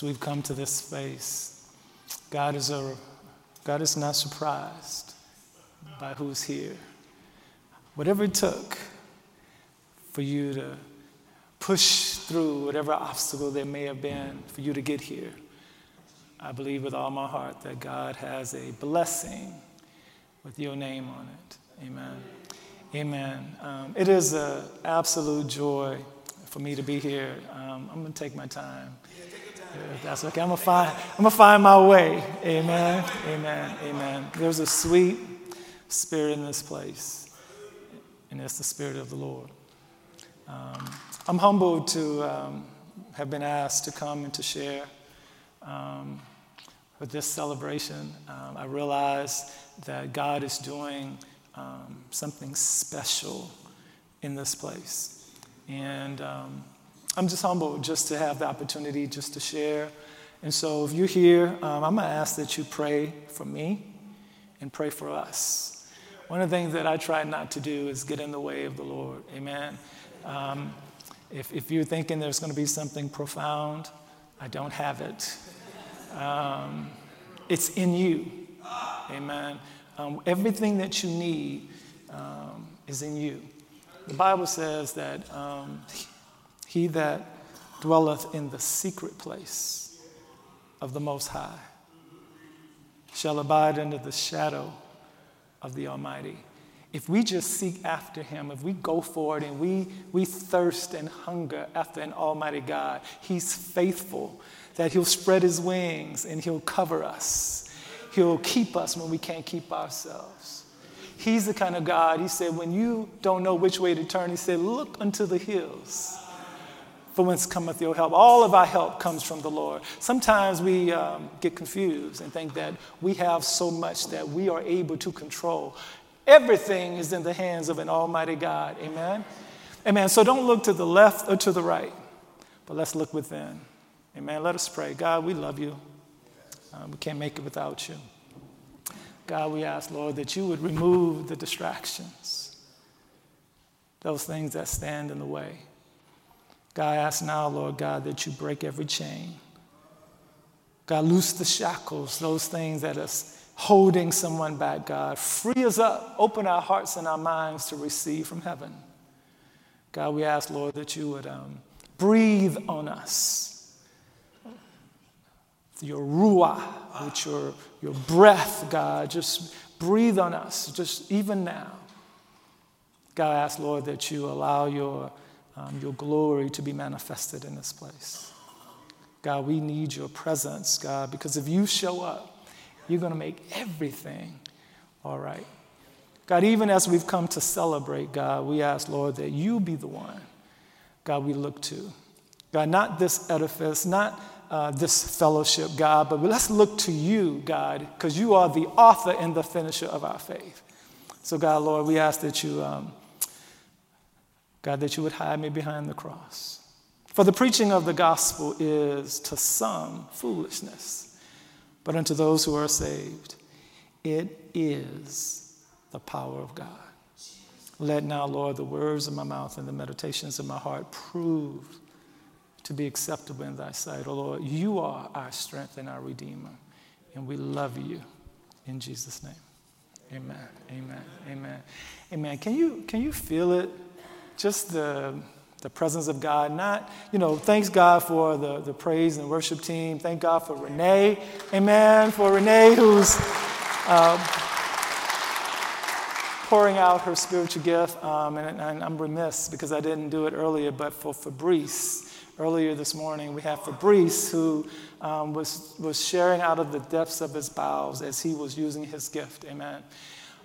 As we've come to this space, God is, a, God is not surprised by who's here. Whatever it took for you to push through whatever obstacle there may have been for you to get here, I believe with all my heart that God has a blessing with your name on it. Amen. Amen. Um, it is an absolute joy for me to be here. Um, I'm going to take my time. That's okay. I'm gonna find. I'm gonna find my way. Amen. Amen. Amen. There's a sweet spirit in this place, and it's the spirit of the Lord. Um, I'm humbled to um, have been asked to come and to share um, with this celebration. Um, I realize that God is doing um, something special in this place, and um, I'm just humbled just to have the opportunity just to share. And so, if you're here, um, I'm going to ask that you pray for me and pray for us. One of the things that I try not to do is get in the way of the Lord. Amen. Um, if, if you're thinking there's going to be something profound, I don't have it. Um, it's in you. Amen. Um, everything that you need um, is in you. The Bible says that um, he that dwelleth in the secret place of the Most High shall abide under the shadow of the Almighty. If we just seek after Him, if we go for it and we, we thirst and hunger after an Almighty God, He's faithful that He'll spread His wings and He'll cover us. He'll keep us when we can't keep ourselves. He's the kind of God, He said, when you don't know which way to turn, He said, look unto the hills for whence cometh your help. All of our help comes from the Lord. Sometimes we um, get confused and think that we have so much that we are able to control. Everything is in the hands of an Almighty God. Amen? Amen. So don't look to the left or to the right, but let's look within. Amen. Let us pray. God, we love you. Um, we can't make it without you. God, we ask, Lord, that you would remove the distractions, those things that stand in the way. God, I ask now, Lord God, that you break every chain. God, loose the shackles, those things that are holding someone back, God. Free us up, open our hearts and our minds to receive from heaven. God, we ask, Lord, that you would um, breathe on us. Your ruah, with your, your breath, God, just breathe on us, just even now. God, I ask, Lord, that you allow your um, your glory to be manifested in this place. God, we need your presence, God, because if you show up, you're going to make everything all right. God, even as we've come to celebrate, God, we ask, Lord, that you be the one, God, we look to. God, not this edifice, not uh, this fellowship, God, but let's look to you, God, because you are the author and the finisher of our faith. So, God, Lord, we ask that you. Um, God, that you would hide me behind the cross. For the preaching of the gospel is to some foolishness, but unto those who are saved, it is the power of God. Let now, Lord, the words of my mouth and the meditations of my heart prove to be acceptable in thy sight. O oh, Lord, you are our strength and our Redeemer, and we love you. In Jesus' name. Amen. Amen. Amen. Amen. Can you, can you feel it? Just the, the presence of God. Not, you know, thanks God for the, the praise and worship team. Thank God for Renee. Amen. For Renee, who's uh, pouring out her spiritual gift, um, and, and, I'm remiss because I didn't do it earlier, but for Fabrice, earlier this morning, we have Fabrice who um, was, was sharing out of the depths of his bowels as he was using his gift. Amen.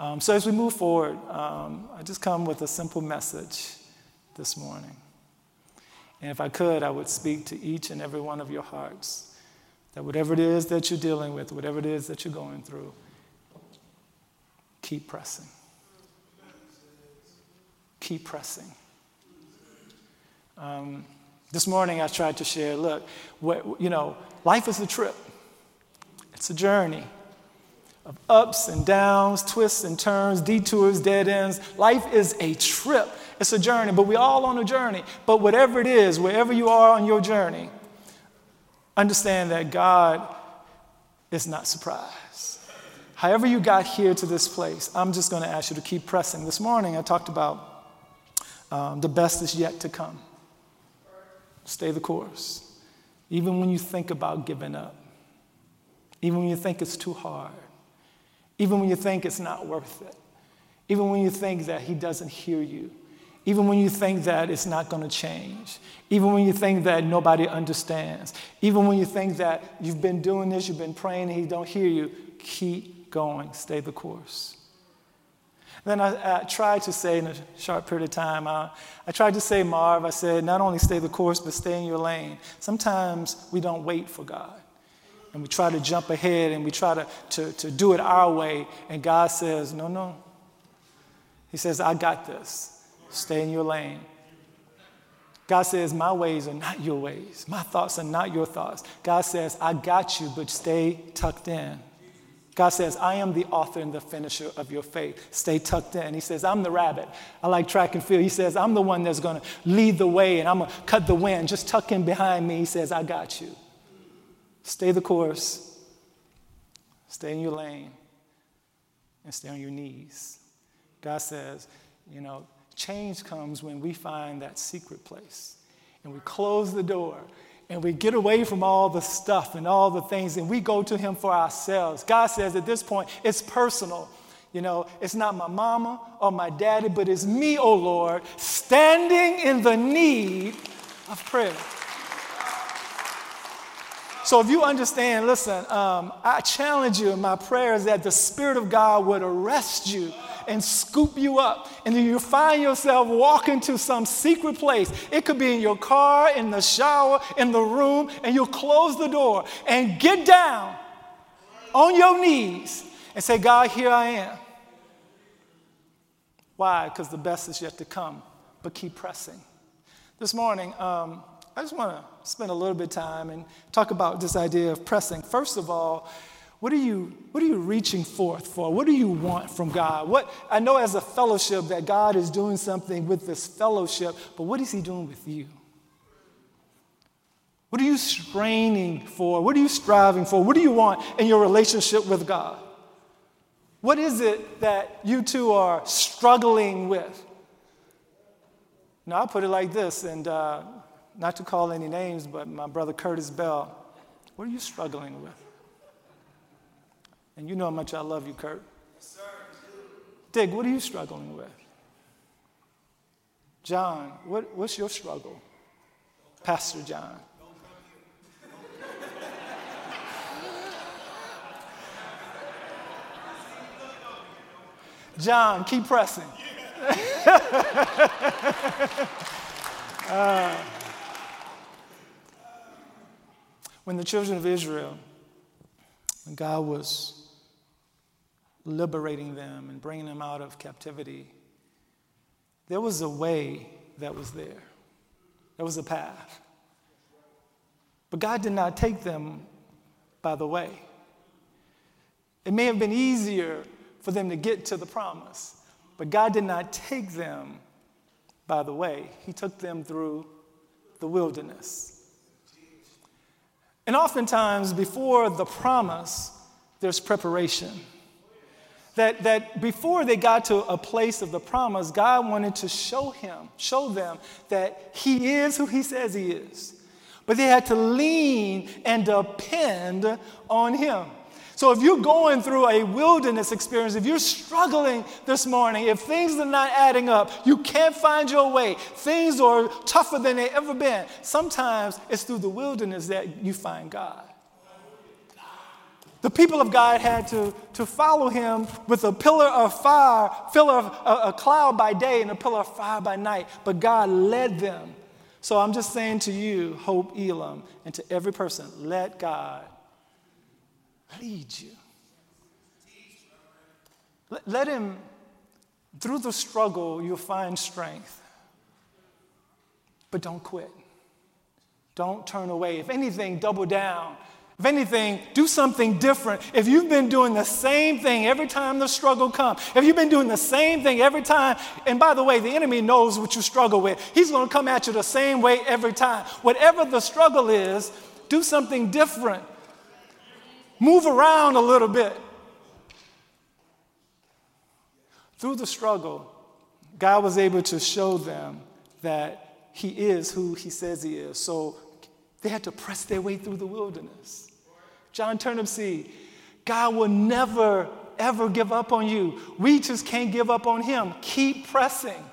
Um, so as we move forward, um, I just come with a simple message this morning. And if I could, I would speak to each and every one of your hearts that whatever it is that you're dealing with, whatever it is that you're going through, keep pressing. Keep pressing. Um, this morning I tried to share look, what, you know, life is a trip, it's a journey of ups and downs, twists and turns, detours, dead ends. Life is a trip. It's a journey, but we're all on a journey. But whatever it is, wherever you are on your journey, understand that God is not surprised. However, you got here to this place, I'm just going to ask you to keep pressing. This morning, I talked about um, the best is yet to come. Stay the course. Even when you think about giving up, even when you think it's too hard, even when you think it's not worth it, even when you think that He doesn't hear you, even when you think that it's not going to change, even when you think that nobody understands, even when you think that you've been doing this, you've been praying, and He don't hear you, keep going, stay the course. Then I, I, tried to say in a short period of time, uh, I tried to say, Marv, I said, not only stay the course, but stay in your lane. Sometimes we don't wait for God and we try to jump ahead and we try to, to, to do it our way. And God says, No, no. He says, I got this. Stay in your lane. God says, My ways are not your ways. My thoughts are not your thoughts. God says, I got you, but stay tucked in. God says, I am the author and the finisher of your faith. Stay tucked in. He says, I'm the rabbit. I like track and field. He says, I'm the one that's going to lead the way and I'm going to cut the wind. Just tuck in behind me. He says, I got you. Stay the course, stay in your lane, and stay on your knees. God says, you know, change comes when we find that secret place and we close the door and we get away from all the stuff and all the things and we go to Him for ourselves. God says at this point, it's personal. You know, it's not my mama or my daddy, but it's me, oh Lord, standing in the need of prayer. So if you understand, listen, um, I challenge you in my prayers that the Spirit of God would arrest you and scoop you up. And then you find yourself walking to some secret place. It could be in your car, in the shower, in the room, and you'll close the door and get down on your knees and say, God, here I am. Why? Because the best is yet to come, but keep pressing. This morning, um, I just want to spend a little bit of time and talk about this idea of pressing. First of all, what are you, what are you reaching forth for? What do you want from God? What, I know as a fellowship that God is doing something with this fellowship, but what is He doing with you? What are you straining for? What are you striving for? What do you want in your relationship with God? What is it that you two are struggling with? Now, I'll put it like this, and uh, not to call any names, but my brother Curtis Bell, what are you struggling with? And you know how much I love you, Kurt. Dig, what are you struggling with? John, what, what's your struggle? Pastor John. John, keep pressing. uh, when the children of Israel, when God was liberating them and bringing them out of captivity, there was a way that was there. There was a path. But God did not take them by the way. It may have been easier for them to get to the promise, but God did not take them by the way. He took them through the wilderness. And oftentimes, before the promise, there's preparation. That, that before they got to a place of the promise, God wanted to show him, show them that he is who he says he is. But they had to lean and depend on him. So if you're going through a wilderness experience, if you're struggling this morning, if things are not adding up, you can't find your way, things are tougher than they've ever been, sometimes it's through the wilderness that you find God. The people of God had to, to follow him with a pillar of fire, pillar of a, a cloud by day and a pillar of fire by night, but God led them. So I'm just saying to you, Hope Elam, and to every person, let God lead you. Let, let him, through the struggle, you'll find strength. But don't quit. Don't turn away. If anything, double down if anything, do something different. If you've been doing the same thing every time the struggle comes, if you've been doing the same thing every time, and by the way, the enemy knows what you struggle with, he's going to come at you the same way every time. Whatever the struggle is, do something different. Move around a little bit. Through the struggle, God was able to show them that He is who He says He is. So they had to press their way through the wilderness. John Turnipseed, God will never, ever give up on you. We just can't give up on Him. Keep pressing.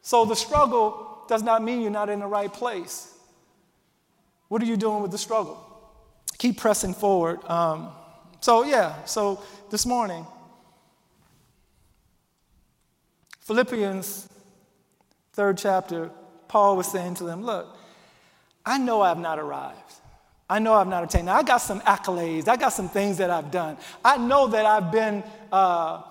So the struggle does not mean you're not in the right place. What are you doing with the struggle? Keep pressing forward. Um, so, yeah, so this morning, Philippians, third chapter, Paul was saying to them, Look, I know I've not arrived. I know I've not attained. Now, I got some accolades. I got some things that I've done. I know that I've been, uh,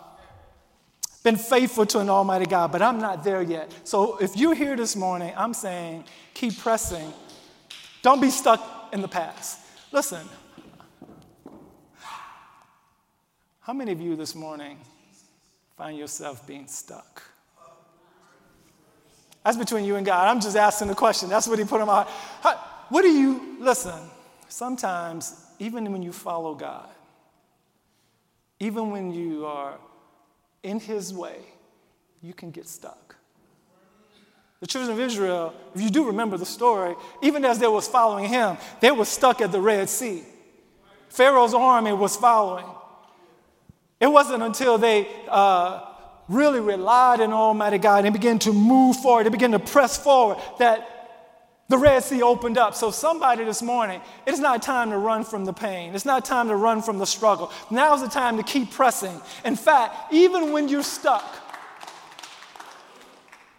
been faithful to an Almighty God, but I'm not there yet. So if you're here this morning, I'm saying keep pressing. Don't be stuck in the past. Listen, how many of you this morning find yourself being stuck? That's between you and God. I'm just asking the question. That's what he put in my heart. What do you, listen, sometimes, even when you follow God, even when you are in His way, you can get stuck. The children of Israel, if you do remember the story, even as they was following him, they were stuck at the Red Sea. Pharaoh's army was following. It wasn't until they uh, really relied on Almighty God and began to move forward, they began to press forward, that the Red Sea opened up. So, somebody this morning, it's not time to run from the pain. It's not time to run from the struggle. Now's the time to keep pressing. In fact, even when you're stuck,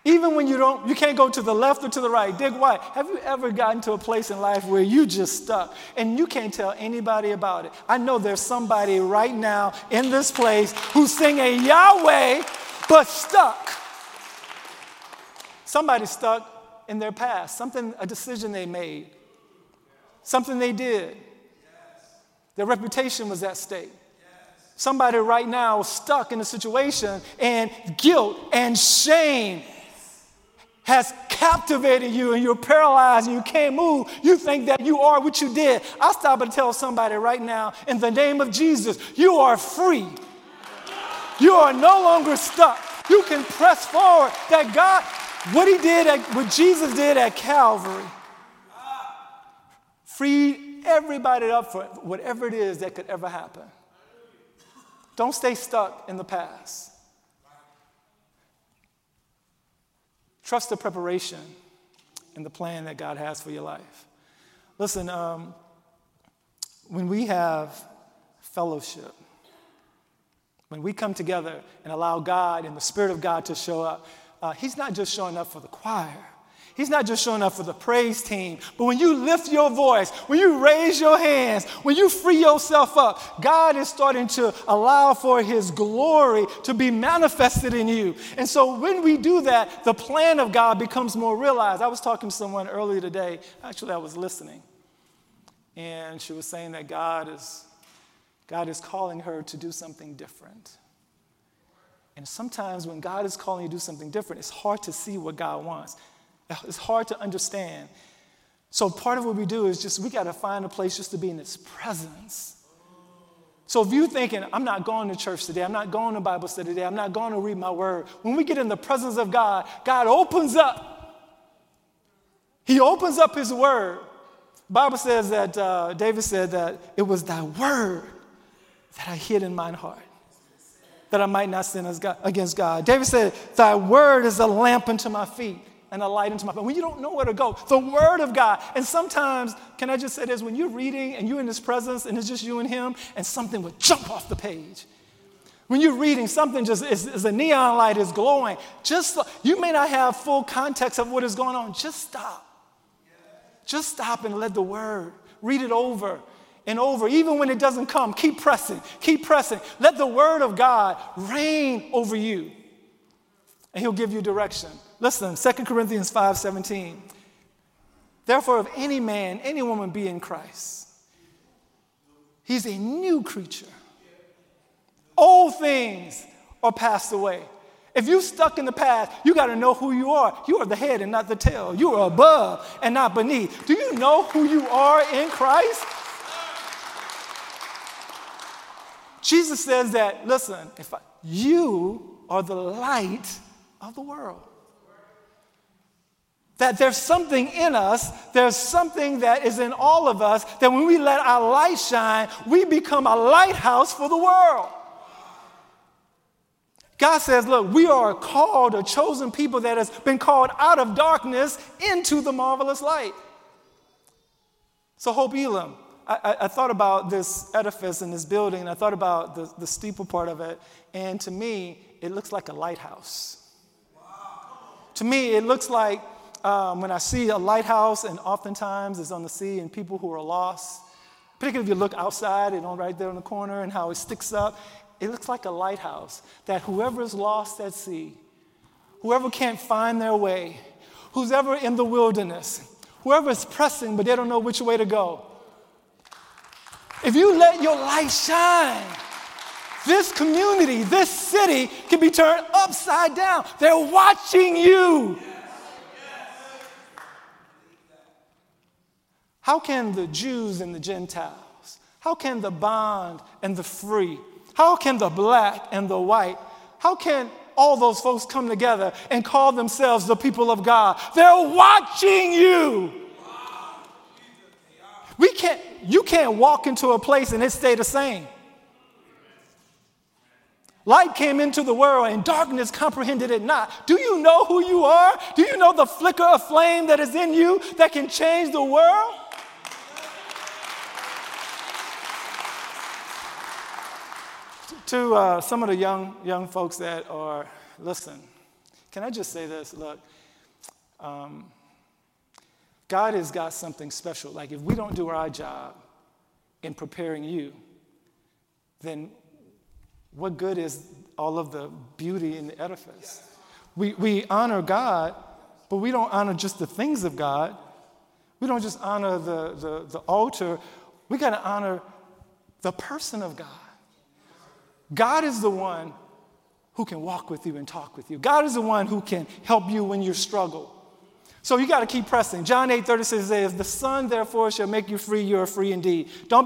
even when you don't, you can't go to the left or to the right. Dig why? have you ever gotten to a place in life where you just stuck and you can't tell anybody about it? I know there's somebody right now in this place who's singing Yahweh, but stuck. Somebody's stuck in their past, something, a decision they made, something they did. Their reputation was at stake. Somebody right now stuck in a situation and guilt and shame has captivated you and you're paralyzed and you can't move. You think that you are what you did. I stop and tell somebody right now, in the name of Jesus, you are free. You are no longer stuck. You can press forward. That God, what he did, at, what Jesus did at Calvary, freed everybody up for whatever it is that could ever happen. Don't stay stuck in the past. Trust the preparation and the plan that God has for your life. Listen, um, when we have fellowship, when we come together and allow God and the Spirit of God to show up, uh, he's not just showing up for the choir. He's not just showing up for the praise team, but when you lift your voice, when you raise your hands, when you free yourself up, God is starting to allow for His glory to be manifested in you. And so when we do that, the plan of God becomes more realized. I was talking to someone earlier today, actually, I was listening, and she was saying that God is, God is calling her to do something different. And sometimes when God is calling you to do something different, it's hard to see what God wants. It's hard to understand. So part of what we do is just we got to find a place just to be in His presence. So if you're thinking, I'm not going to church today, I'm not going to Bible study today, I'm not going to read my word, when we get in the presence of God, God opens up. He opens up His word Bible says that uh, David said that it was thy word that I hid in mine heart, that I might not sin against God. David said, Thy word is a lamp unto my feet and a light into my path. When you don't know where to go, the word of God. And sometimes, can I just say this? When you're reading and you're in his presence and it's just you and him, and something would jump off the page. When you're reading, something just is, is a neon light is glowing. Just you may not have full context of what is going on. Just stop. Just stop and let the word read it over and over. Even when it doesn't come, keep pressing, keep pressing. Let the word of God reign over you, and he'll give you direction. Listen, 2 Corinthians 5:17. Therefore, if any man, any woman be in Christ, he's a new creature. Old things are passed away. If you're stuck in the past, you got to know who you are. You are the head and not the tail. You are above and not beneath. Do you know who you are in Christ? Jesus says that, listen, if I, you are the light of the world. That there's something in us, there's something that is in all of us, that when we let our light shine, we become a lighthouse for the world. God says, Look, we are called, a chosen people that has been called out of darkness into the marvelous light. So, Hope Elam, I, I, I thought about this edifice and this building, and I thought about the, the steeple part of it, and to me, it looks like a lighthouse. To me, it looks like um, when I see a lighthouse, and oftentimes it's on the sea, and people who are lost, particularly if you look outside and right there in the corner and how it sticks up, it looks like a lighthouse that whoever is lost at sea, whoever can't find their way, who's ever in the wilderness, whoever is pressing but they don't know which way to go. If you let your light shine, this community, this city can be turned upside down. They're watching you. How can the Jews and the Gentiles, how can the bond and the free, how can the black and the white, how can all those folks come together and call themselves the people of God? They're watching you. We can't, you can't walk into a place and it stay the same. Light came into the world and darkness comprehended it not. Do you know who you are? Do you know the flicker of flame that is in you that can change the world? To uh, some of the young, young folks that are, listen, can I just say this? Look, um, God has got something special. Like, if we don't do our job in preparing you, then what good is all of the beauty in the edifice? We, we honor God, but we don't honor just the things of God. We don't just honor the, the, the altar, we got to honor the person of God. God is the one who can walk with you and talk with you. God is the one who can help you when you struggle. So you got to keep pressing. John 8 36 says, The Son therefore shall make you free, you are free indeed. Don't